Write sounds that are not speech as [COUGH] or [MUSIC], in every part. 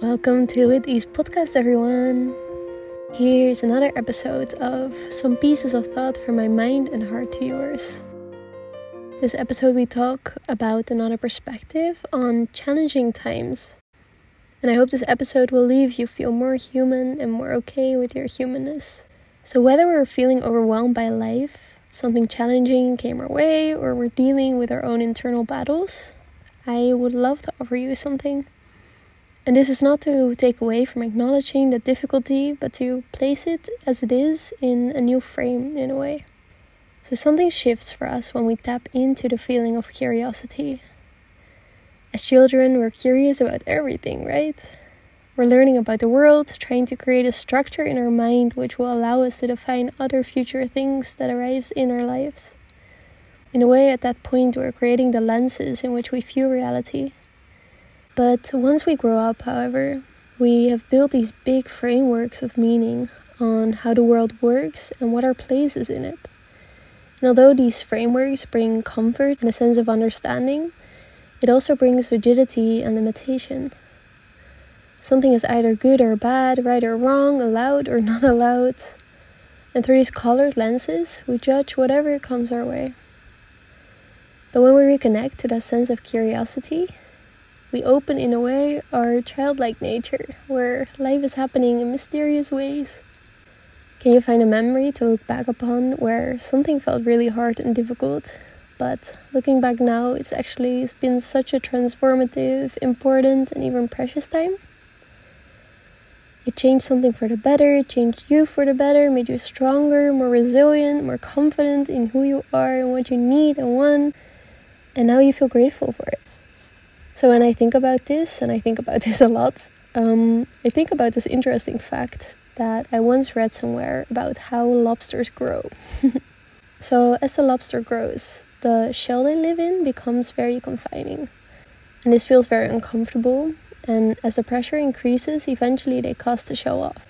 Welcome to With Ease podcast, everyone. Here's another episode of some pieces of thought from my mind and heart to yours. This episode, we talk about another perspective on challenging times. And I hope this episode will leave you feel more human and more okay with your humanness. So, whether we're feeling overwhelmed by life, something challenging came our way, or we're dealing with our own internal battles, I would love to offer you something and this is not to take away from acknowledging the difficulty, but to place it as it is in a new frame in a way. So something shifts for us when we tap into the feeling of curiosity. As children, we're curious about everything, right? We're learning about the world, trying to create a structure in our mind which will allow us to define other future things that arrives in our lives. In a way, at that point, we're creating the lenses in which we view reality but once we grow up, however, we have built these big frameworks of meaning on how the world works and what our place is in it. And although these frameworks bring comfort and a sense of understanding, it also brings rigidity and limitation. Something is either good or bad, right or wrong, allowed or [LAUGHS] not allowed. And through these colored lenses, we judge whatever comes our way. But when we reconnect to that sense of curiosity, we open in a way our childlike nature, where life is happening in mysterious ways. Can you find a memory to look back upon where something felt really hard and difficult, but looking back now, it's actually it's been such a transformative, important, and even precious time? It changed something for the better, it changed you for the better, made you stronger, more resilient, more confident in who you are and what you need and want, and now you feel grateful for it. So when I think about this, and I think about [LAUGHS] this a lot, um, I think about this interesting fact that I once read somewhere about how lobsters grow. [LAUGHS] so as the lobster grows, the shell they live in becomes very confining. And this feels very uncomfortable. And as the pressure increases, eventually they cast the shell off.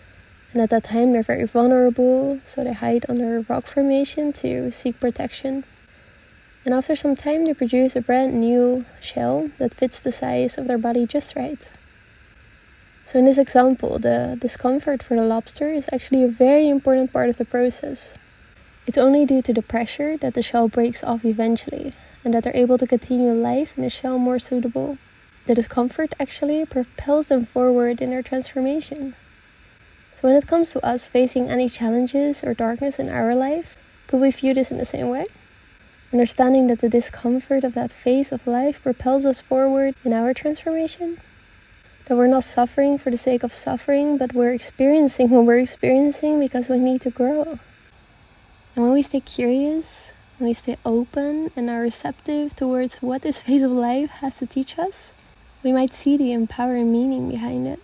And at that time, they're very vulnerable, so they hide under a rock formation to seek protection. And after some time, they produce a brand new shell that fits the size of their body just right. So, in this example, the discomfort for the lobster is actually a very important part of the process. It's only due to the pressure that the shell breaks off eventually, and that they're able to continue life in a shell more suitable. The discomfort actually propels them forward in their transformation. So, when it comes to us facing any challenges or darkness in our life, could we view this in the same way? Understanding that the discomfort of that phase of life propels us forward in our transformation. That we're not suffering for the sake of suffering, but we're experiencing what we're experiencing because we need to grow. And when we stay curious, when we stay open and are receptive towards what this phase of life has to teach us, we might see the empowering meaning behind it.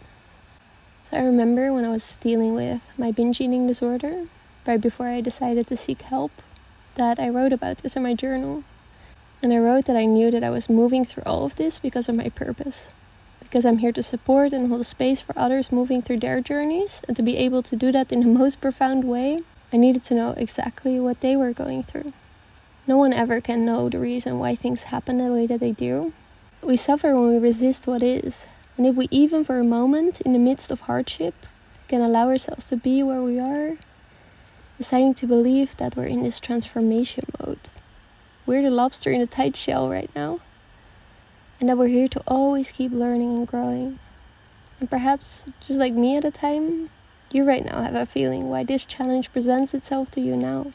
So I remember when I was dealing with my binge eating disorder, right before I decided to seek help that I wrote about this in my journal. And I wrote that I knew that I was moving through all of this because of my purpose. Because I'm here to support and hold space for others moving through their journeys, and to be able to do that in the [LAUGHS] most profound way, I needed to know exactly what they were going through. No one ever can know the reason why things happen the way that they do. We suffer when we resist what is, and if we, even for a moment, in the midst of hardship, can allow ourselves to be where we are, deciding to believe that we're in this transformation mode. We're the lobster in a tight shell right now, and that we're here to always keep learning and growing. And perhaps, just like me at a time, you right now have a feeling why this challenge presents itself to you now.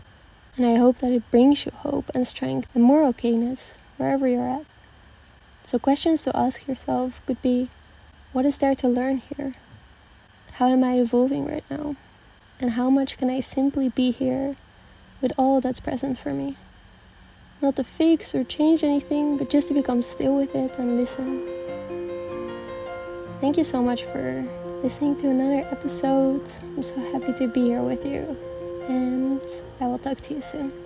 And I hope that it brings you hope and strength and more okayness wherever you're at. So, questions to ask yourself could be what is there to learn here? How am I evolving right now? And how much can I simply be here with all that's present for me? Not to fix or change anything, but just to become still with it and listen. Thank you so much for listening to another episode. I'm so happy to be here with you, and I will talk to you soon.